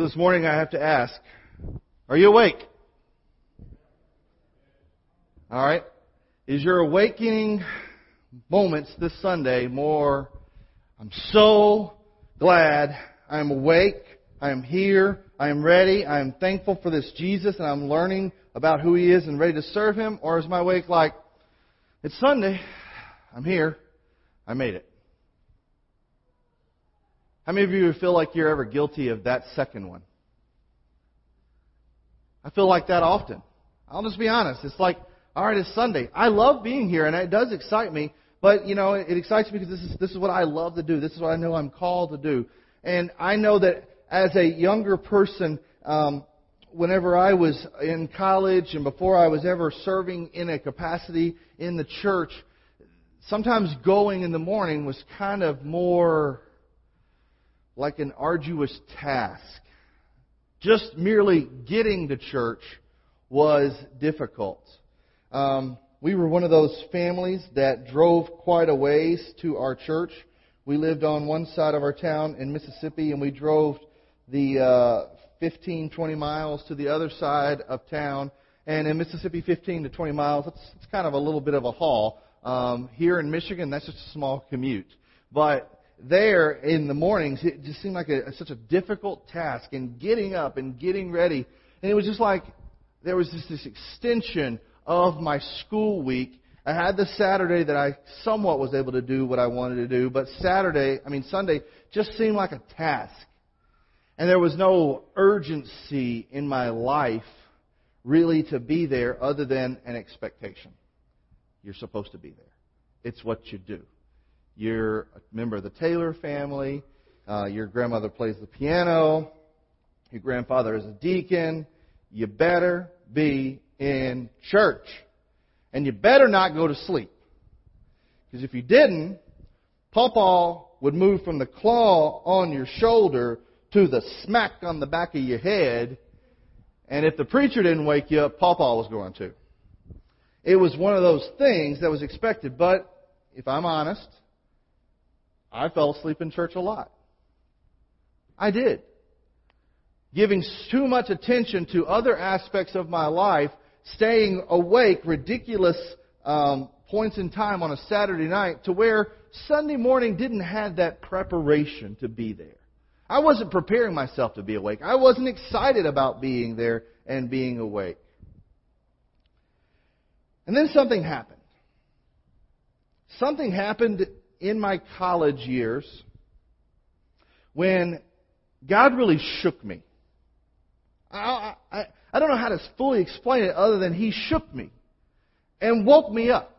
So this morning I have to ask, are you awake? Alright? Is your awakening moments this Sunday more, I'm so glad I am awake, I am here, I am ready, I am thankful for this Jesus and I'm learning about who He is and ready to serve Him? Or is my wake like, it's Sunday, I'm here, I made it? How many of you feel like you're ever guilty of that second one? I feel like that often. I'll just be honest. It's like, alright, it's Sunday. I love being here and it does me me, but you know, it excites me because this is, this is what I love to do. This is what I know I'm called to do. And I know that as a younger person, um, whenever I was in college and before I was ever serving in a capacity in the church, sometimes going in the morning was kind of more like an arduous task. Just merely getting to church was difficult. Um, we were one of those families that drove quite a ways to our church. We lived on one side of our town in Mississippi, and we drove the uh, 15, 20 miles to the other side of town. And in Mississippi, 15 to 20 miles, it's, it's kind of a little bit of a haul. Um, here in Michigan, that's just a small commute. But there in the mornings, it just seemed like a, such a difficult task in getting up and getting ready. And it was just like there was just this extension of my school week. I had the Saturday that I somewhat was able to do what I wanted to do, but Saturday, I mean Sunday, just seemed like a task. And there was no urgency in my life really to be there other than an expectation. You're supposed to be there. It's what you do. You're a member of the Taylor family. Uh, your grandmother plays the piano. Your grandfather is a deacon. You better be in church. And you better not go to sleep. Because if you didn't, Pawpaw would move from the claw on your shoulder to the smack on the back of your head. And if the preacher didn't wake you up, Pawpaw was going to. It was one of those things that was expected. But if I'm honest, I fell asleep in church a lot. I did. Giving too much attention to other aspects of my life, staying awake ridiculous um, points in time on a Saturday night to where Sunday morning didn't have that preparation to be there. I wasn't preparing myself to be awake. I wasn't excited about being there and being awake. And then something happened. Something happened in my college years when God really shook me. I, I, I don't know how to fully explain it other than He shook me and woke me up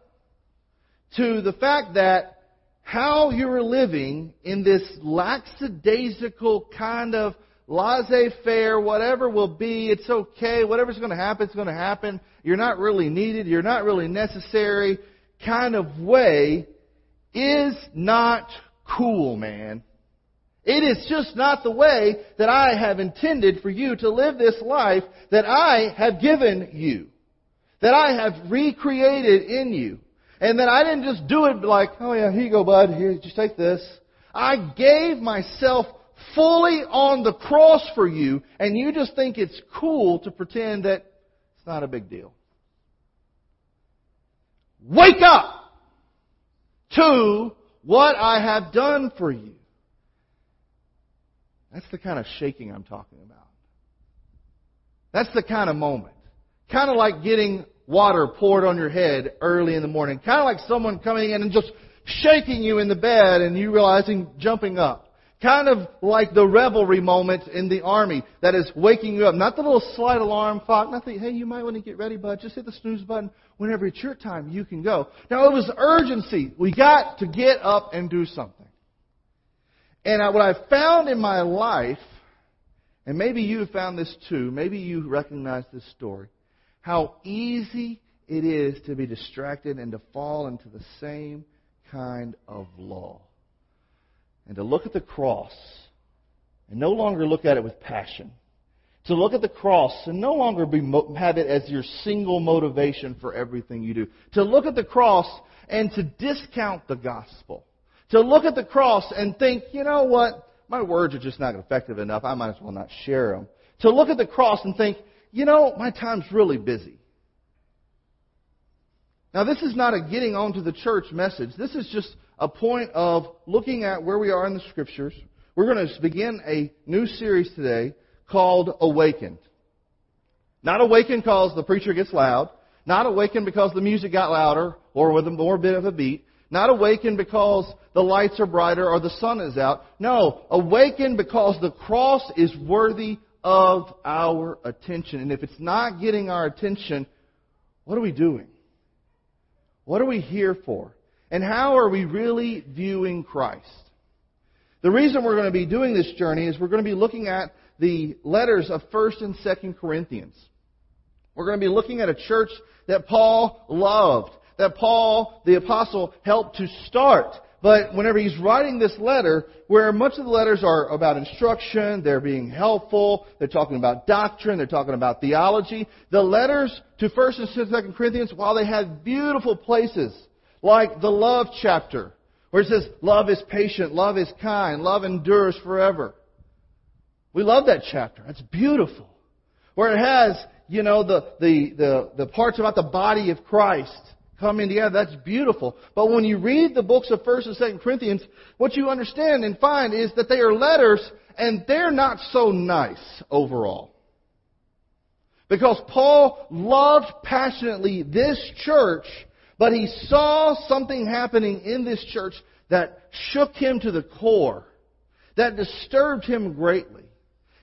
to the fact that how you were living in this lackadaisical kind of laissez-faire, whatever will be, it's okay, whatever's going to happen, it's going to happen. You're not really needed, you're not really necessary kind of way is not cool, man. It is just not the way that I have intended for you to live this life that I have given you. That I have recreated in you. And that I didn't just do it like, oh yeah, here you go bud, here, just take this. I gave myself fully on the cross for you, and you just think it's cool to pretend that it's not a big deal. Wake up! To what I have done for you. That's the kind of shaking I'm talking about. That's the kind of moment. Kind of like getting water poured on your head early in the morning. Kind of like someone coming in and just shaking you in the bed and you realizing jumping up. Kind of like the revelry moment in the army that is waking you up. Not the little slight alarm clock, not the, hey, you might want to get ready, bud. Just hit the snooze button. Whenever it's your time, you can go. Now it was urgency. We got to get up and do something. And I, what I've found in my life, and maybe you have found this too, maybe you recognize this story, how easy it is to be distracted and to fall into the same kind of law and to look at the cross and no longer look at it with passion. To look at the cross and no longer be, have it as your single motivation for everything you do. To look at the cross and to discount the gospel. To look at the cross and think, you know what? my words are just not effective enough. I might as well not share them. To look at the cross and think, you know, my time's really busy. Now, this is not a getting on to the church message. This is just a point of looking at where we are in the scriptures. We're going to begin a new series today called Awakened. Not awakened because the preacher gets loud. Not awakened because the music got louder or with a more bit of a beat. Not awakened because the lights are brighter or the sun is out. No, awakened because the cross is worthy of our attention. And if it's not getting our attention, what are we doing? What are we here for? And how are we really viewing Christ? The reason we're going to be doing this journey is we're going to be looking at the letters of 1st and 2nd Corinthians. We're going to be looking at a church that Paul loved, that Paul, the apostle, helped to start. But whenever he's writing this letter, where much of the letters are about instruction, they're being helpful, they're talking about doctrine, they're talking about theology, the letters to 1st and 2nd Corinthians, while they have beautiful places, like the love chapter, where it says, love is patient, love is kind, love endures forever. We love that chapter. It's beautiful. Where it has, you know, the, the, the, the parts about the body of Christ coming together. That's beautiful. But when you read the books of 1st and 2nd Corinthians, what you understand and find is that they are letters and they're not so nice overall. Because Paul loved passionately this church, but he saw something happening in this church that shook him to the core, that disturbed him greatly.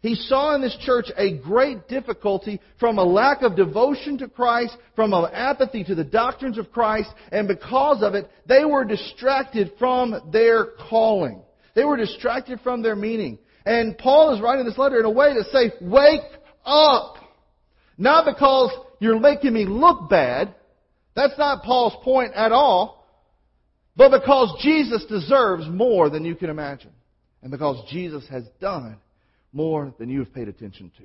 He saw in this church a great difficulty from a lack of devotion to Christ, from an apathy to the doctrines of Christ, and because of it, they were distracted from their calling. They were distracted from their meaning. And Paul is writing this letter in a way to say, wake up! Not because you're making me look bad. That's not Paul's point at all. But because Jesus deserves more than you can imagine. And because Jesus has done more than you have paid attention to.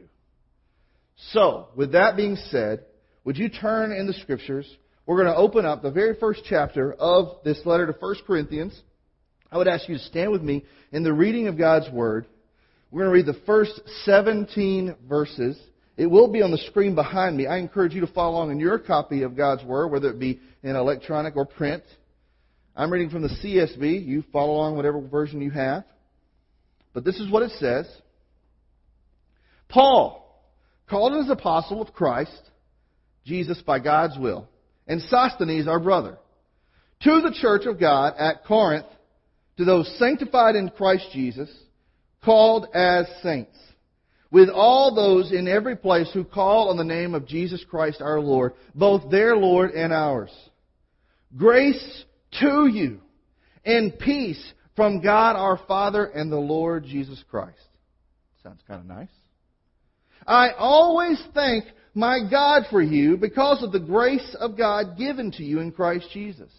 So, with that being said, would you turn in the scriptures? We're going to open up the very first chapter of this letter to 1 Corinthians. I would ask you to stand with me in the reading of God's Word. We're going to read the first 17 verses. It will be on the screen behind me. I encourage you to follow along in your copy of God's Word, whether it be in electronic or print. I'm reading from the CSB. You follow along whatever version you have. But this is what it says. Paul, called as apostle of Christ, Jesus by God's will, and Sosthenes our brother, to the church of God at Corinth, to those sanctified in Christ Jesus, called as saints, with all those in every place who call on the name of Jesus Christ our Lord, both their Lord and ours. Grace to you and peace from God our Father and the Lord Jesus Christ. Sounds kind of nice. I always thank my God for you because of the grace of God given to you in Christ Jesus.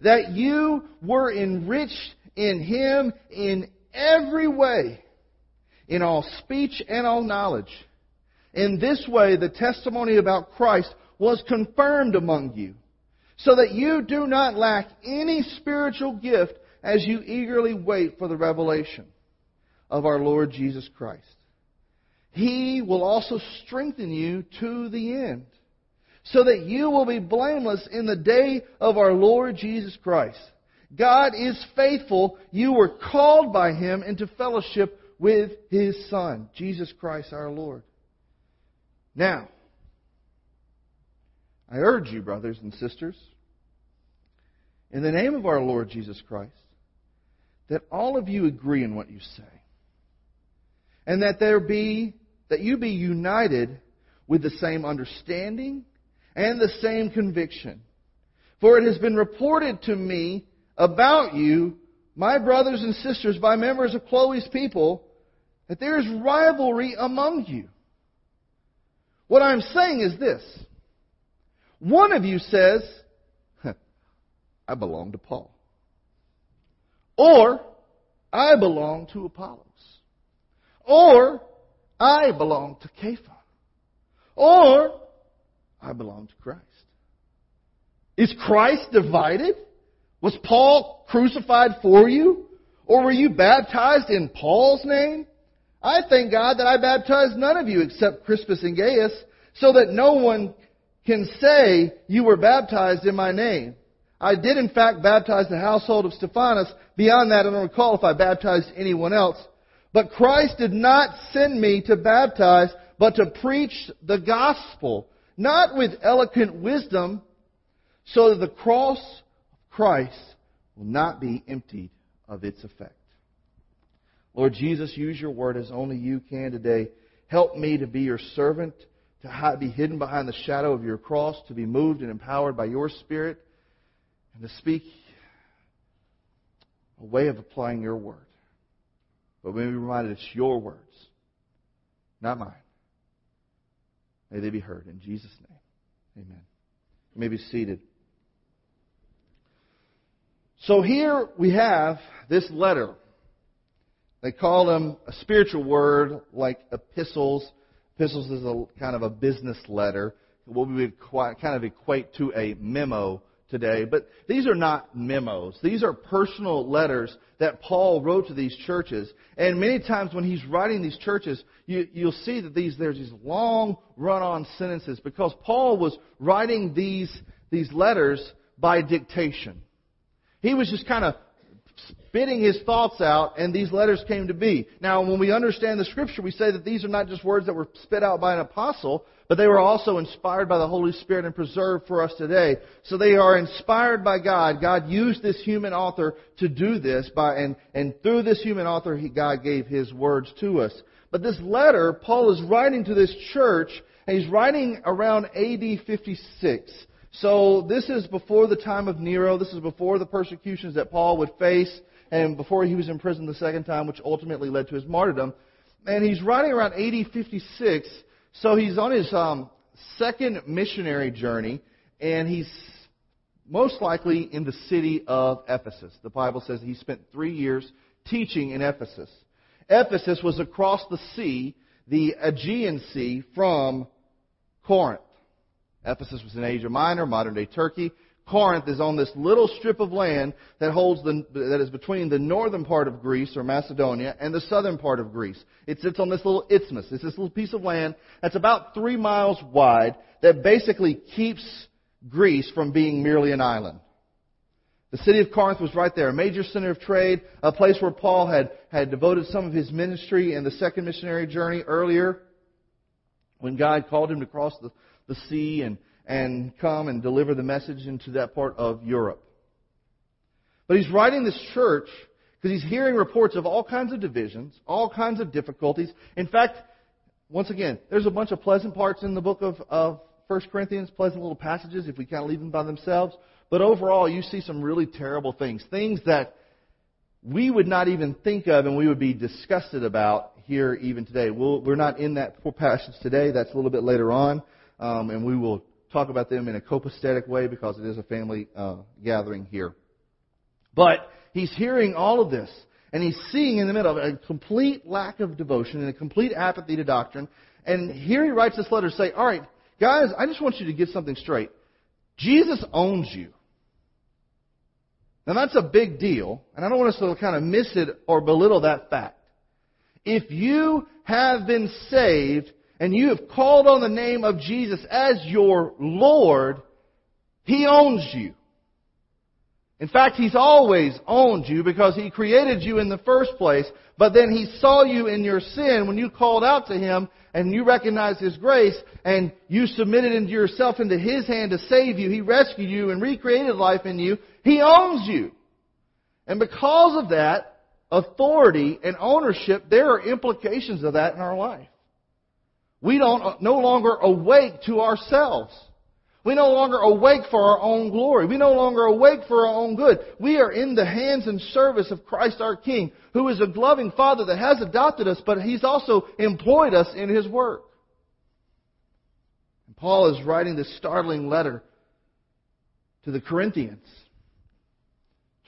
That you were enriched in Him in every way, in all speech and all knowledge. In this way, the testimony about Christ was confirmed among you, so that you do not lack any spiritual gift as you eagerly wait for the revelation of our Lord Jesus Christ. He will also strengthen you to the end, so that you will be blameless in the day of our Lord Jesus Christ. God is faithful. You were called by Him into fellowship with His Son, Jesus Christ our Lord. Now, I urge you, brothers and sisters, in the name of our Lord Jesus Christ, that all of you agree in what you say. And that there be that you be united with the same understanding and the same conviction. For it has been reported to me about you, my brothers and sisters, by members of Chloe's people, that there is rivalry among you. What I'm saying is this. One of you says, I belong to Paul. Or, I belong to Apollos. Or, I belong to Kepha. Or, I belong to Christ. Is Christ divided? Was Paul crucified for you? Or were you baptized in Paul's name? I thank God that I baptized none of you except Crispus and Gaius, so that no one can say you were baptized in my name. I did in fact baptize the household of Stephanas. Beyond that, I don't recall if I baptized anyone else. But Christ did not send me to baptize, but to preach the gospel, not with eloquent wisdom, so that the cross of Christ will not be emptied of its effect. Lord Jesus, use your word as only you can today. Help me to be your servant, to be hidden behind the shadow of your cross, to be moved and empowered by your Spirit, and to speak a way of applying your word. But may we be reminded it's your words, not mine. May they be heard. In Jesus' name, amen. You may be seated. So here we have this letter. They call them a spiritual word like epistles. Epistles is a kind of a business letter. What we kind of equate to a memo today. But these are not memos. These are personal letters that Paul wrote to these churches. And many times when he's writing these churches, you, you'll see that these, there's these long run-on sentences because Paul was writing these, these letters by dictation. He was just kind of spitting his thoughts out, and these letters came to be. Now, when we understand the Scripture, we say that these are not just words that were spit out by an apostle, but they were also inspired by the Holy Spirit and preserved for us today. So they are inspired by God. God used this human author to do this, by, and, and through this human author, he, God gave His words to us. But this letter, Paul is writing to this church, and he's writing around AD 56. So this is before the time of Nero. This is before the persecutions that Paul would face and before he was imprisoned the second time, which ultimately led to his martyrdom. And he's writing around AD 56. So he's on his um, second missionary journey, and he's most likely in the city of Ephesus. The Bible says he spent three years teaching in Ephesus. Ephesus was across the sea, the Aegean Sea, from Corinth. Ephesus was in Asia Minor, modern day Turkey. Corinth is on this little strip of land that holds the, that is between the northern part of Greece or Macedonia and the southern part of Greece. It sits on this little isthmus. It's this little piece of land that's about three miles wide that basically keeps Greece from being merely an island. The city of Corinth was right there, a major center of trade, a place where Paul had, had devoted some of his ministry in the second missionary journey earlier when God called him to cross the, the sea and, and come and deliver the message into that part of Europe. But he's writing this church because he's hearing reports of all kinds of divisions, all kinds of difficulties. In fact, once again, there's a bunch of pleasant parts in the book of, of 1 Corinthians, pleasant little passages if we kind of leave them by themselves. But overall, you see some really terrible things. Things that we would not even think of and we would be disgusted about here even today. we we are not in that passage today. That's a little bit later on um, and we will talk about them in a copacetic way because it is a family uh, gathering here. But he's hearing all of this, and he's seeing in the middle of a complete lack of devotion and a complete apathy to doctrine. And here he writes this letter to say, all right, guys, I just want you to get something straight. Jesus owns you. Now that's a big deal, and I don't want us to kind of miss it or belittle that fact. If you have been saved, and you have called on the name of Jesus as your Lord, He owns you. In fact, He's always owned you because He created you in the first place, but then He saw you in your sin when you called out to Him and you recognized His grace and you submitted into yourself into His hand to save you. He rescued you and recreated life in you. He owns you. And because of that authority and ownership, there are implications of that in our life. We don't uh, no longer awake to ourselves. We no longer awake for our own glory. We no longer awake for our own good. We are in the hands and service of Christ our King, who is a loving Father that has adopted us, but He's also employed us in His work. And Paul is writing this startling letter to the Corinthians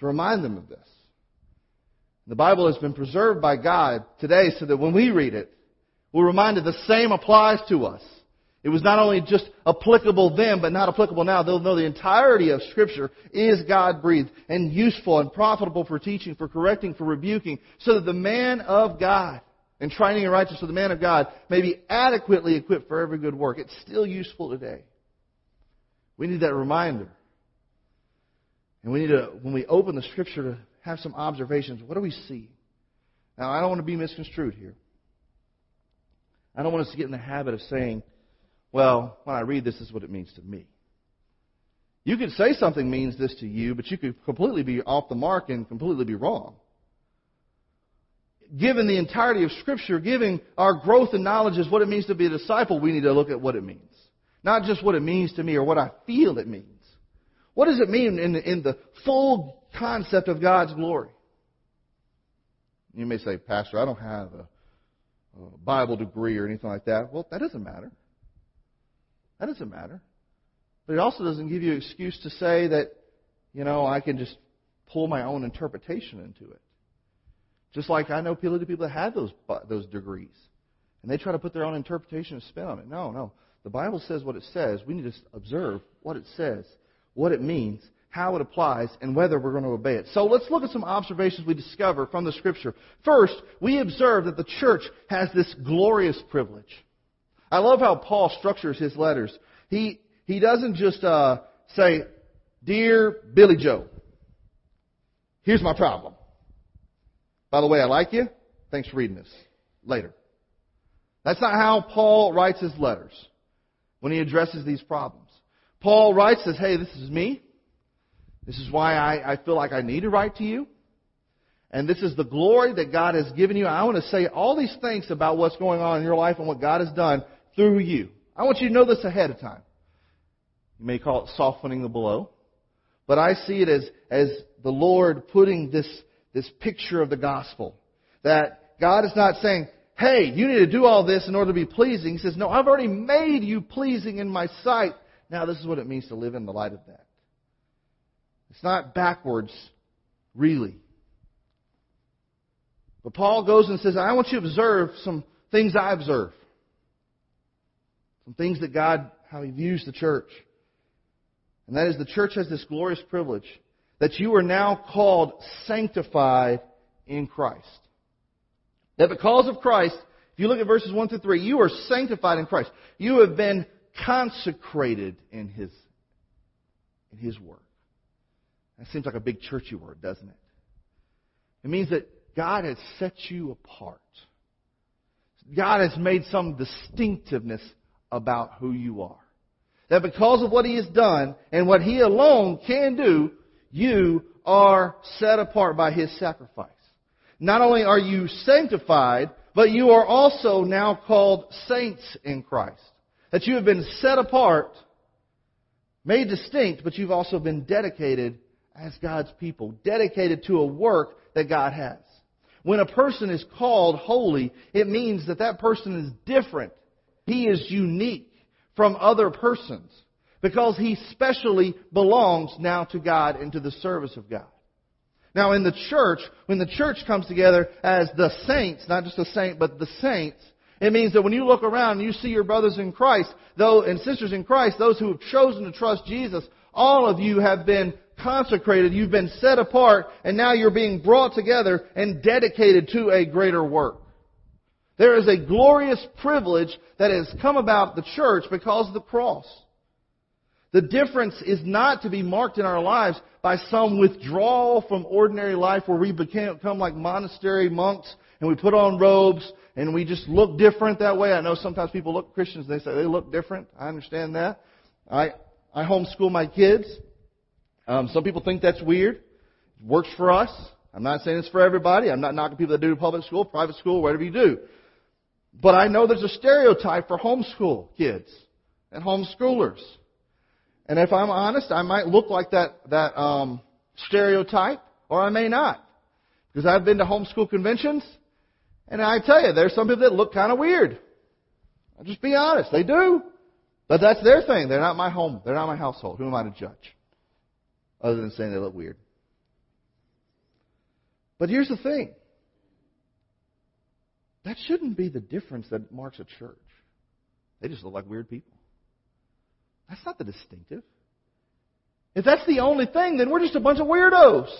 to remind them of this. The Bible has been preserved by God today so that when we read it, we're reminded the same applies to us. It was not only just applicable then, but not applicable now. They'll know the entirety of Scripture is God breathed and useful and profitable for teaching, for correcting, for rebuking, so that the man of God and training in righteousness so the man of God may be adequately equipped for every good work. It's still useful today. We need that reminder. And we need to, when we open the Scripture, to have some observations. What do we see? Now, I don't want to be misconstrued here. I don't want us to get in the habit of saying, well, when I read this, this is what it means to me. You could say something means this to you, but you could completely be off the mark and completely be wrong. Given the entirety of Scripture, given our growth and knowledge is what it means to be a disciple, we need to look at what it means. Not just what it means to me or what I feel it means. What does it mean in the, in the full concept of God's glory? You may say, Pastor, I don't have a, a Bible degree or anything like that. Well, that doesn't matter. That doesn't matter. But it also doesn't give you an excuse to say that, you know, I can just pull my own interpretation into it. Just like I know people, people that have those, those degrees. And they try to put their own interpretation and spin on it. No, no. The Bible says what it says. We need to observe what it says, what it means, how it applies, and whether we're going to obey it. So let's look at some observations we discover from the Scripture. First, we observe that the church has this glorious privilege. I love how Paul structures his letters. He, he doesn't just uh, say, Dear Billy Joe, here's my problem. By the way, I like you. Thanks for reading this. Later. That's not how Paul writes his letters when he addresses these problems. Paul writes, says, Hey, this is me. This is why I, I feel like I need to write to you. And this is the glory that God has given you. I want to say all these things about what's going on in your life and what God has done through you. I want you to know this ahead of time. You may call it softening the blow. But I see it as, as the Lord putting this, this picture of the gospel. That God is not saying, hey, you need to do all this in order to be pleasing. He says, no, I've already made you pleasing in my sight. Now this is what it means to live in the light of that. It's not backwards, really. But Paul goes and says, I want you to observe some things I observe. Some things that God, how He views the church. And that is the church has this glorious privilege that you are now called sanctified in Christ. That because of Christ, if you look at verses 1 through 3, you are sanctified in Christ. You have been consecrated in His, in His work. That seems like a big churchy word, doesn't it? It means that God has set you apart. God has made some distinctiveness about who you are. That because of what He has done and what He alone can do, you are set apart by His sacrifice. Not only are you sanctified, but you are also now called saints in Christ. That you have been set apart, made distinct, but you've also been dedicated as God's people, dedicated to a work that God has. When a person is called holy, it means that that person is different. He is unique from other persons because he specially belongs now to God and to the service of God. Now in the church, when the church comes together as the saints, not just a saint, but the saints, it means that when you look around and you see your brothers in Christ, though, and sisters in Christ, those who have chosen to trust Jesus, all of you have been consecrated, you've been set apart, and now you're being brought together and dedicated to a greater work. There is a glorious privilege that has come about the church because of the cross. The difference is not to be marked in our lives by some withdrawal from ordinary life where we become like monastery monks and we put on robes and we just look different that way. I know sometimes people look Christians, they say they look different. I understand that. I, I homeschool my kids. Um, some people think that's weird. It works for us. I'm not saying it's for everybody. I'm not knocking people that do public school, private school, whatever you do. But I know there's a stereotype for homeschool kids and homeschoolers. And if I'm honest, I might look like that, that um, stereotype, or I may not. Because I've been to homeschool conventions, and I tell you, there's some people that look kind of weird. I'll just be honest, they do. But that's their thing. They're not my home. They're not my household. Who am I to judge? Other than saying they look weird. But here's the thing. That shouldn't be the difference that marks a church. They just look like weird people. That's not the distinctive. If that's the only thing, then we're just a bunch of weirdos.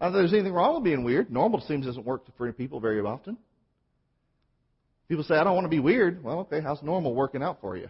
Not that there's anything wrong with being weird. Normal seems doesn't work for people very often. People say, I don't want to be weird. Well, okay, how's normal working out for you?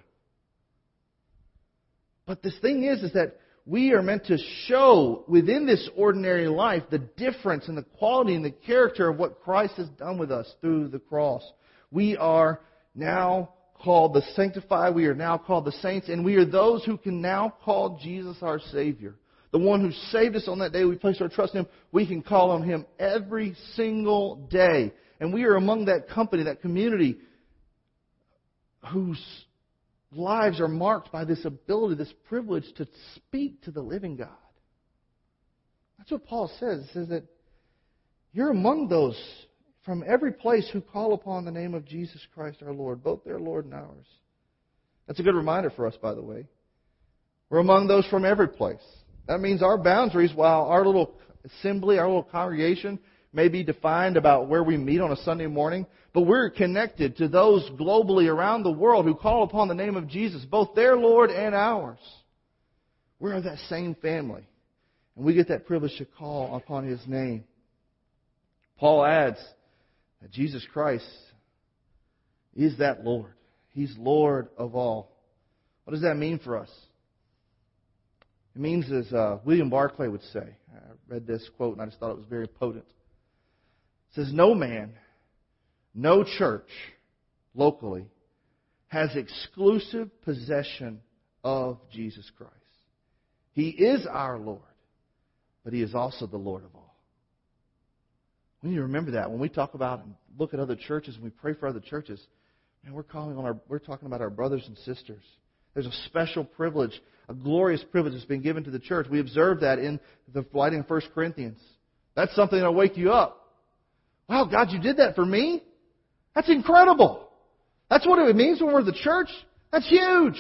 But this thing is, is that we are meant to show within this ordinary life the difference and the quality and the character of what Christ has done with us through the cross. We are now called the sanctified. We are now called the saints. And we are those who can now call Jesus our Savior. The one who saved us on that day we placed our trust in Him. We can call on Him every single day. And we are among that company, that community, whose lives are marked by this ability, this privilege to speak to the living God. That's what Paul says. He says that you're among those from every place who call upon the name of Jesus Christ our Lord, both their Lord and ours. That's a good reminder for us, by the way. We're among those from every place. That means our boundaries, while our little assembly, our little congregation may be defined about where we meet on a Sunday morning, but we're connected to those globally around the world who call upon the name of Jesus, both their Lord and ours. We're of that same family. And we get that privilege to call upon His name. Paul adds that Jesus Christ is that Lord. He's Lord of all. What does that mean for us? It means, as uh, William Barclay would say, I read this quote and I just thought it was very potent. It says, No man, no church locally has exclusive possession of Jesus Christ. He is our Lord, but He is also the Lord of all. We need to remember that when we talk about and look at other churches and we pray for other churches. Man, we're calling on our, we're talking about our brothers and sisters. There's a special privilege, a glorious privilege that's been given to the church. We observe that in the writing of 1 Corinthians. That's something that'll wake you up. Wow, God, you did that for me? That's incredible. That's what it means when we're the church. That's huge.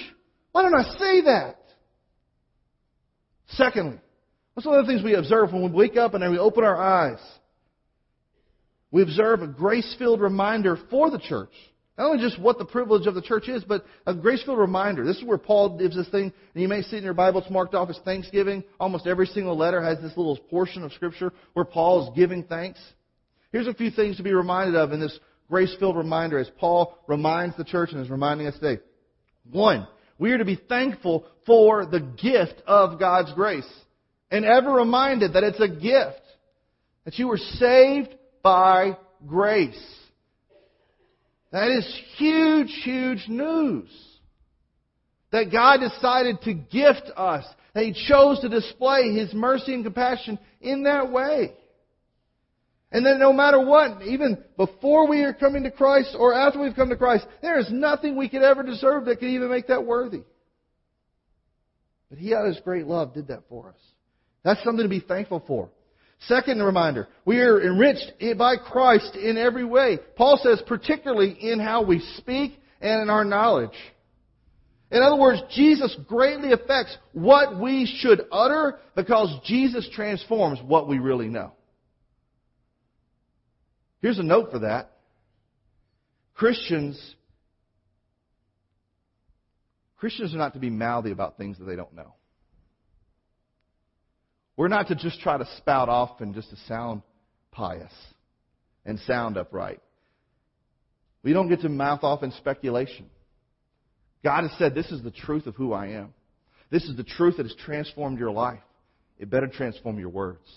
Why don't I say that? Secondly, what's one of the things we observe when we wake up and then we open our eyes? We observe a grace-filled reminder for the church. Not only just what the privilege of the church is, but a grace-filled reminder. This is where Paul gives this thing, and you may see it in your Bible, it's marked off as Thanksgiving. Almost every single letter has this little portion of Scripture where Paul is giving thanks. Here's a few things to be reminded of in this grace filled reminder as Paul reminds the church and is reminding us today. One, we are to be thankful for the gift of God's grace. And ever reminded that it's a gift. That you were saved by grace. That is huge, huge news. That God decided to gift us. That He chose to display His mercy and compassion in that way. And then no matter what, even before we are coming to Christ or after we've come to Christ, there is nothing we could ever deserve that could even make that worthy. But He, out of His great love, did that for us. That's something to be thankful for. Second reminder, we are enriched by Christ in every way. Paul says particularly in how we speak and in our knowledge. In other words, Jesus greatly affects what we should utter because Jesus transforms what we really know. Here's a note for that. Christians Christians are not to be mouthy about things that they don't know. We're not to just try to spout off and just to sound pious and sound upright. We don't get to mouth off in speculation. God has said, This is the truth of who I am. This is the truth that has transformed your life. It better transform your words.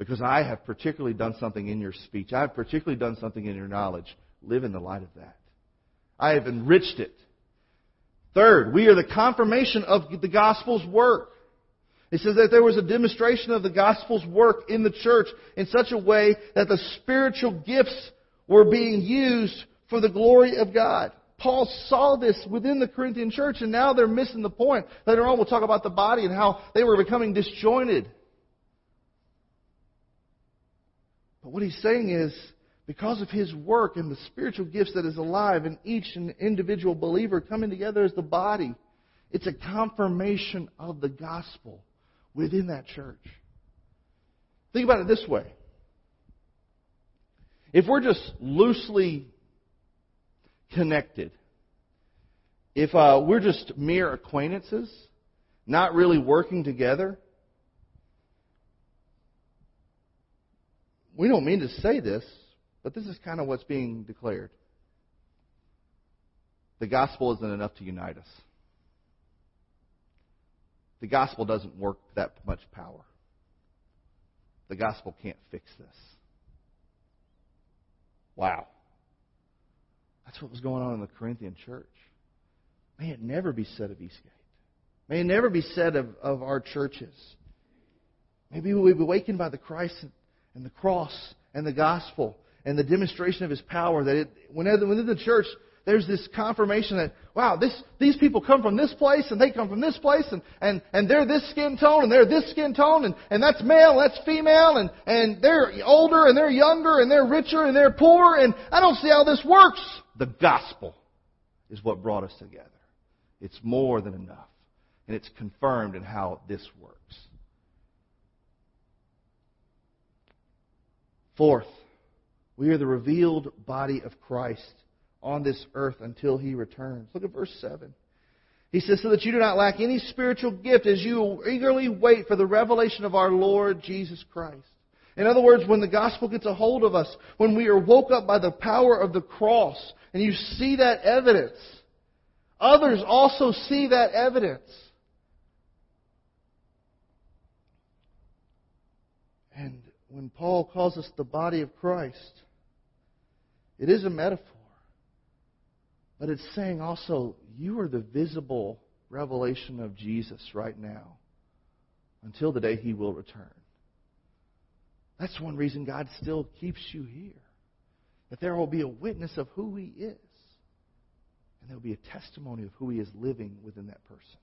Because I have particularly done something in your speech. I have particularly done something in your knowledge. Live in the light of that. I have enriched it. Third, we are the confirmation of the gospel's work. It says that there was a demonstration of the gospel's work in the church in such a way that the spiritual gifts were being used for the glory of God. Paul saw this within the Corinthian church, and now they're missing the point. Later on, we'll talk about the body and how they were becoming disjointed. But what he's saying is, because of his work and the spiritual gifts that is alive in each individual believer coming together as the body, it's a confirmation of the gospel within that church. Think about it this way. If we're just loosely connected if uh, we're just mere acquaintances, not really working together, we don't mean to say this, but this is kind of what's being declared. The gospel isn't enough to unite us. The gospel doesn't work that much power. The gospel can't fix this. Wow. That's what was going on in the Corinthian church. May it never be said of Eastgate. May it never be said of, of our churches. Maybe we'll be awakened by the Christ and the cross and the gospel and the demonstration of His power that it, whenever within the church there's this confirmation that wow, this these people come from this place and they come from this place and and and they're this skin tone and they're this skin tone and and that's male and that's female and and they're older and they're younger and they're richer and they're poor and I don't see how this works. The gospel is what brought us together. It's more than enough. And it's confirmed in how this works. Fourth, we are the revealed body of Christ on this earth until he returns. Look at verse 7. He says, So that you do not lack any spiritual gift as you eagerly wait for the revelation of our Lord Jesus Christ. In other words, when the gospel gets a hold of us, when we are woke up by the power of the cross, and you see that evidence, others also see that evidence. And when Paul calls us the body of Christ, it is a metaphor. But it's saying also, you are the visible revelation of Jesus right now until the day he will return. That's one reason God still keeps you here. That there will be a witness of who he is. And there will be a testimony of who he is living within that person,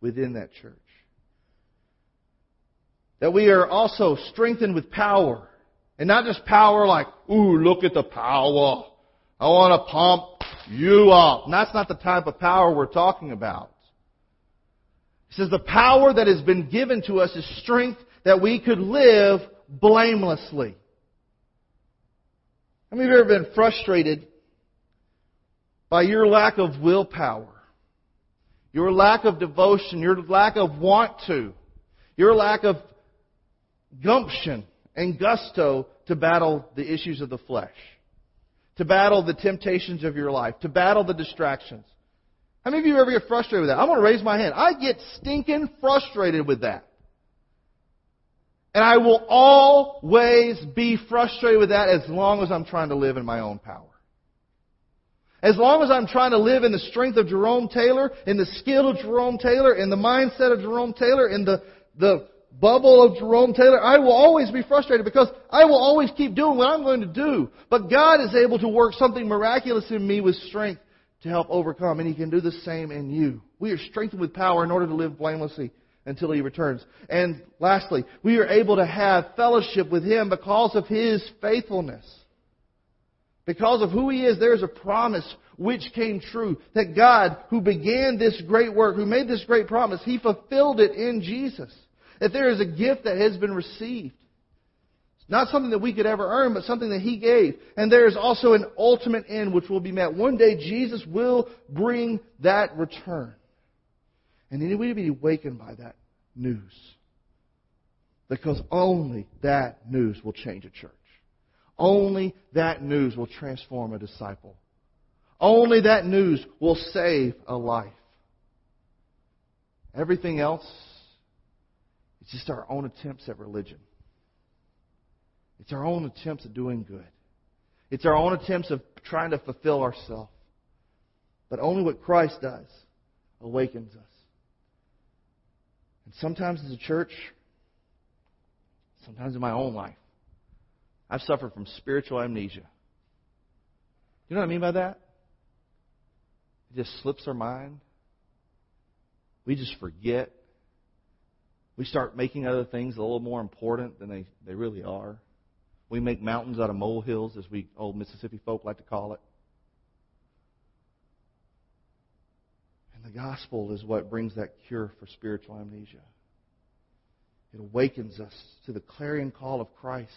within that church. That we are also strengthened with power. And not just power like, ooh, look at the power. I want to pump you up. And that's not the type of power we're talking about. He says the power that has been given to us is strength that we could live blamelessly. How many of you have ever been frustrated by your lack of willpower? Your lack of devotion, your lack of want to, your lack of gumption and gusto to battle the issues of the flesh to battle the temptations of your life, to battle the distractions. How many of you ever get frustrated with that? I'm going to raise my hand. I get stinking frustrated with that. And I will always be frustrated with that as long as I'm trying to live in my own power. As long as I'm trying to live in the strength of Jerome Taylor, in the skill of Jerome Taylor, in the mindset of Jerome Taylor, in the, the bubble of Jerome Taylor, I will always be frustrated because I will always keep doing what I'm going to do. But God is able to work something miraculous in me with strength to help overcome, and He can do the same in you. We are strengthened with power in order to live blamelessly until He returns. And lastly, we are able to have fellowship with Him because of His faithfulness. Because of who He is, there is a promise which came true. That God, who began this great work, who made this great promise, He fulfilled it in Jesus. That there is a gift that has been received. It's not something that we could ever earn, but something that He gave. And there is also an ultimate end which will be met. One day Jesus will bring that return. And we need to be awakened by that news. Because only that news will change a church. Only that news will transform a disciple. Only that news will save a life. Everything else it's just our own attempts at religion. It's our own attempts at doing good. It's our own attempts of trying to fulfill ourselves. But only what Christ does awakens us. And sometimes as a church, sometimes in my own life, I've suffered from spiritual amnesia. You know what I mean by that? It just slips our mind. We just forget we start making other things a little more important than they, they really are. We make mountains out of molehills, as we old Mississippi folk like to call it. And the gospel is what brings that cure for spiritual amnesia. It awakens us to the clarion call of Christ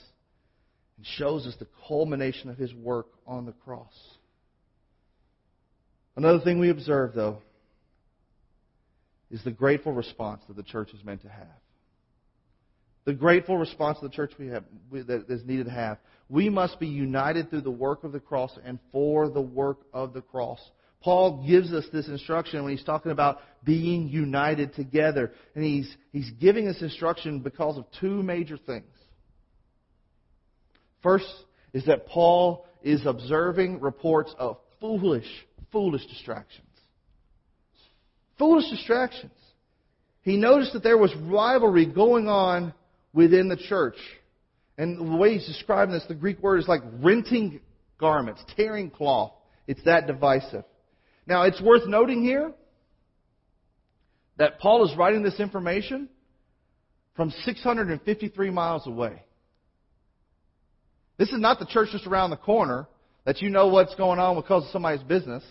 and shows us the culmination of his work on the cross. Another thing we observe, though, is the grateful response that the church is meant to have. The grateful response of the church we have, that is needed to have. We must be united through the work of the cross and for the work of the cross. Paul gives us this instruction when he's talking about being united together. And he's, he's giving this instruction because of two major things. First is that Paul is observing reports of foolish, foolish distractions. Foolish distractions. He noticed that there was rivalry going on within the church. And the way he's describing this, the Greek word is like renting garments, tearing cloth. It's that divisive. Now, it's worth noting here that Paul is writing this information from 653 miles away. This is not the church just around the corner that you know what's going on because of somebody's business,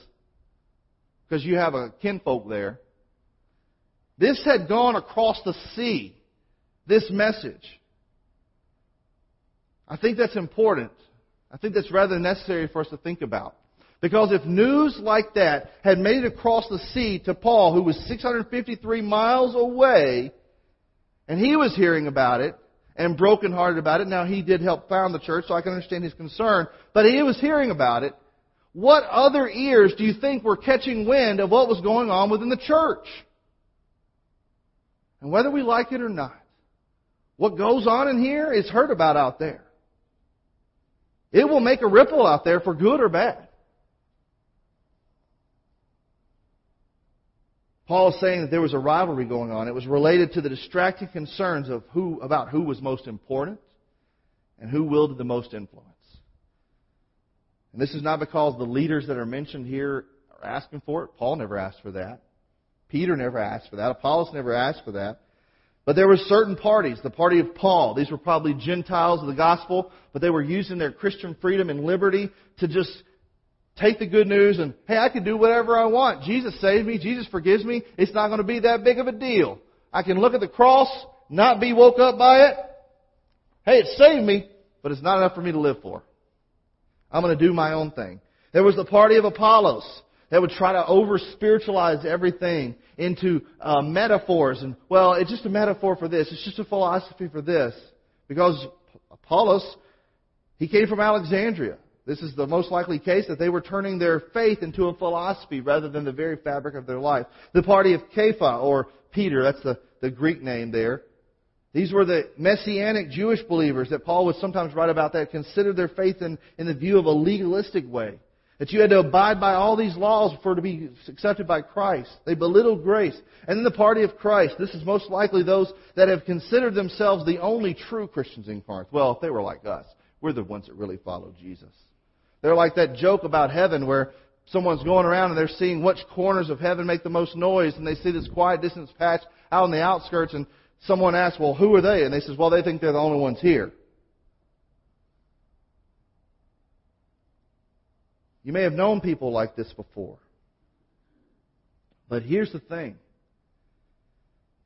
because you have a kinfolk there. This had gone across the sea, this message. I think that's important. I think that's rather necessary for us to think about. Because if news like that had made it across the sea to Paul, who was 653 miles away, and he was hearing about it, and brokenhearted about it. Now, he did help found the church, so I can understand his concern. But he was hearing about it. What other ears do you think were catching wind of what was going on within the church? And whether we like it or not, what goes on in here is heard about out there. It will make a ripple out there for good or bad. Paul is saying that there was a rivalry going on. It was related to the distracting concerns of who, about who was most important and who wielded the most influence. And this is not because the leaders that are mentioned here are asking for it. Paul never asked for that. Peter never asked for that. Apollos never asked for that. But there were certain parties. The party of Paul. These were probably Gentiles of the gospel, but they were using their Christian freedom and liberty to just take the good news and, hey, I can do whatever I want. Jesus saved me. Jesus forgives me. It's not going to be that big of a deal. I can look at the cross, not be woke up by it. Hey, it saved me, but it's not enough for me to live for. I'm going to do my own thing. There was the party of Apollos that would try to over spiritualize everything into uh, metaphors and well, it's just a metaphor for this. It's just a philosophy for this because Apollos he came from Alexandria. This is the most likely case that they were turning their faith into a philosophy rather than the very fabric of their life. The party of Kepha, or Peter, that's the, the Greek name there. These were the messianic Jewish believers that Paul would sometimes write about that considered their faith in, in the view of a legalistic way. That you had to abide by all these laws for to be accepted by Christ. They belittled grace. And then the party of Christ. This is most likely those that have considered themselves the only true Christians in Corinth. Well, if they were like us, we're the ones that really follow Jesus. They're like that joke about heaven where someone's going around and they're seeing which corners of heaven make the most noise and they see this quiet distance patch out on the outskirts and someone asks, well, who are they? And they says, well, they think they're the only ones here. You may have known people like this before. But here's the thing.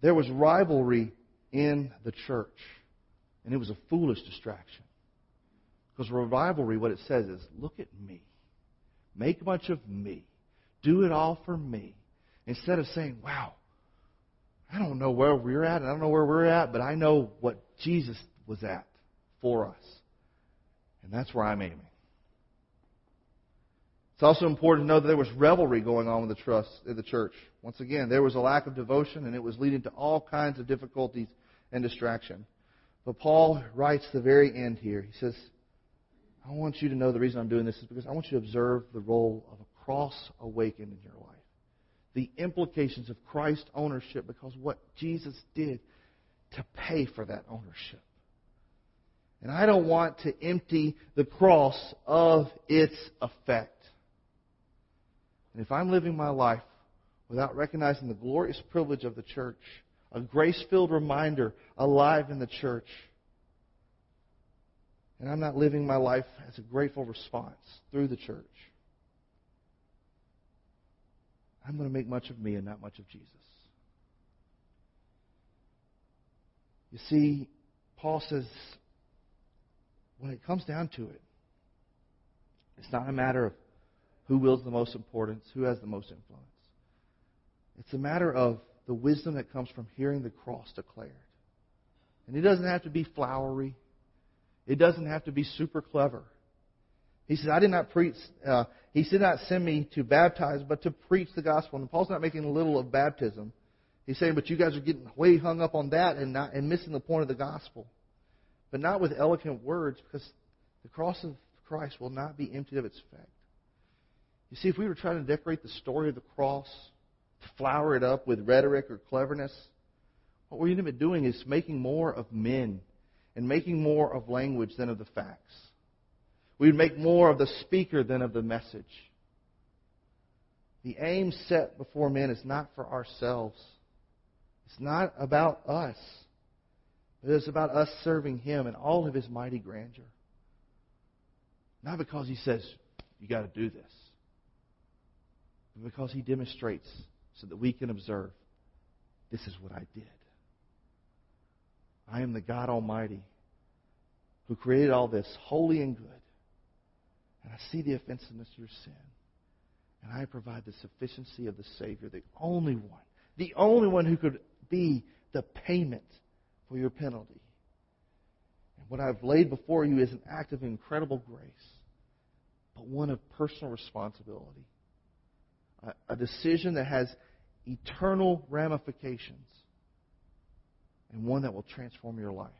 There was rivalry in the church. And it was a foolish distraction. Because rivalry, what it says is, look at me. Make much of me. Do it all for me. Instead of saying, wow, I don't know where we're at, I don't know where we're at, but I know what Jesus was at for us. And that's where I'm aiming. It's also important to know that there was revelry going on with the trust in the church. Once again, there was a lack of devotion, and it was leading to all kinds of difficulties and distraction. But Paul writes the very end here. He says, I want you to know the reason I'm doing this is because I want you to observe the role of a cross awakened in your life. The implications of Christ's ownership because what Jesus did to pay for that ownership. And I don't want to empty the cross of its effect. And if I'm living my life without recognizing the glorious privilege of the church, a grace filled reminder alive in the church, and I'm not living my life as a grateful response through the church, I'm going to make much of me and not much of Jesus. You see, Paul says, when it comes down to it, it's not a matter of who wields the most importance, who has the most influence. It's a matter of the wisdom that comes from hearing the cross declared. And it doesn't have to be flowery. It doesn't have to be super clever. He says, I did not preach, uh, he did not send me to baptize, but to preach the gospel. And Paul's not making a little of baptism. He's saying, but you guys are getting way hung up on that and, not, and missing the point of the gospel. But not with eloquent words, because the cross of Christ will not be emptied of its effect. You see, if we were trying to decorate the story of the cross, flower it up with rhetoric or cleverness, what we're going to be doing is making more of men and making more of language than of the facts. We would make more of the speaker than of the message. The aim set before men is not for ourselves. It's not about us. It is about us serving Him in all of His mighty grandeur. Not because He says, you got to do this, but because He demonstrates so that we can observe, this is what I did. I am the God Almighty who created all this holy and good. And I see the offensiveness of your sin. And I provide the sufficiency of the Savior, the only one, the only one who could be the payment for your penalty. And what I've laid before you is an act of incredible grace, but one of personal responsibility. A, a decision that has eternal ramifications, and one that will transform your life.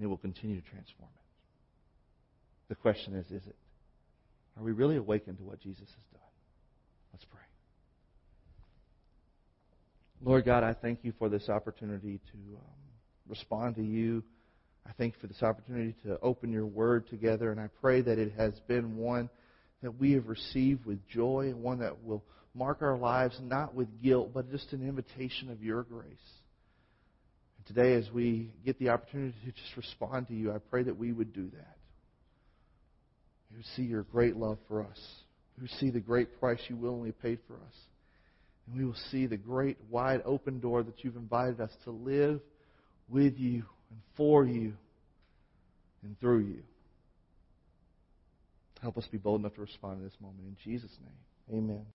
And it will continue to transform it. The question is, is it? Are we really awakened to what Jesus has done? Let's pray. Lord God, I thank you for this opportunity to um, respond to you. I thank you for this opportunity to open your word together, and I pray that it has been one that we have received with joy and one that will mark our lives not with guilt, but just an invitation of your grace. Today, as we get the opportunity to just respond to you, I pray that we would do that. We would see your great love for us. We would see the great price you willingly paid for us. And we will see the great wide open door that you've invited us to live with you and for you and through you. Help us be bold enough to respond in this moment. In Jesus' name, amen.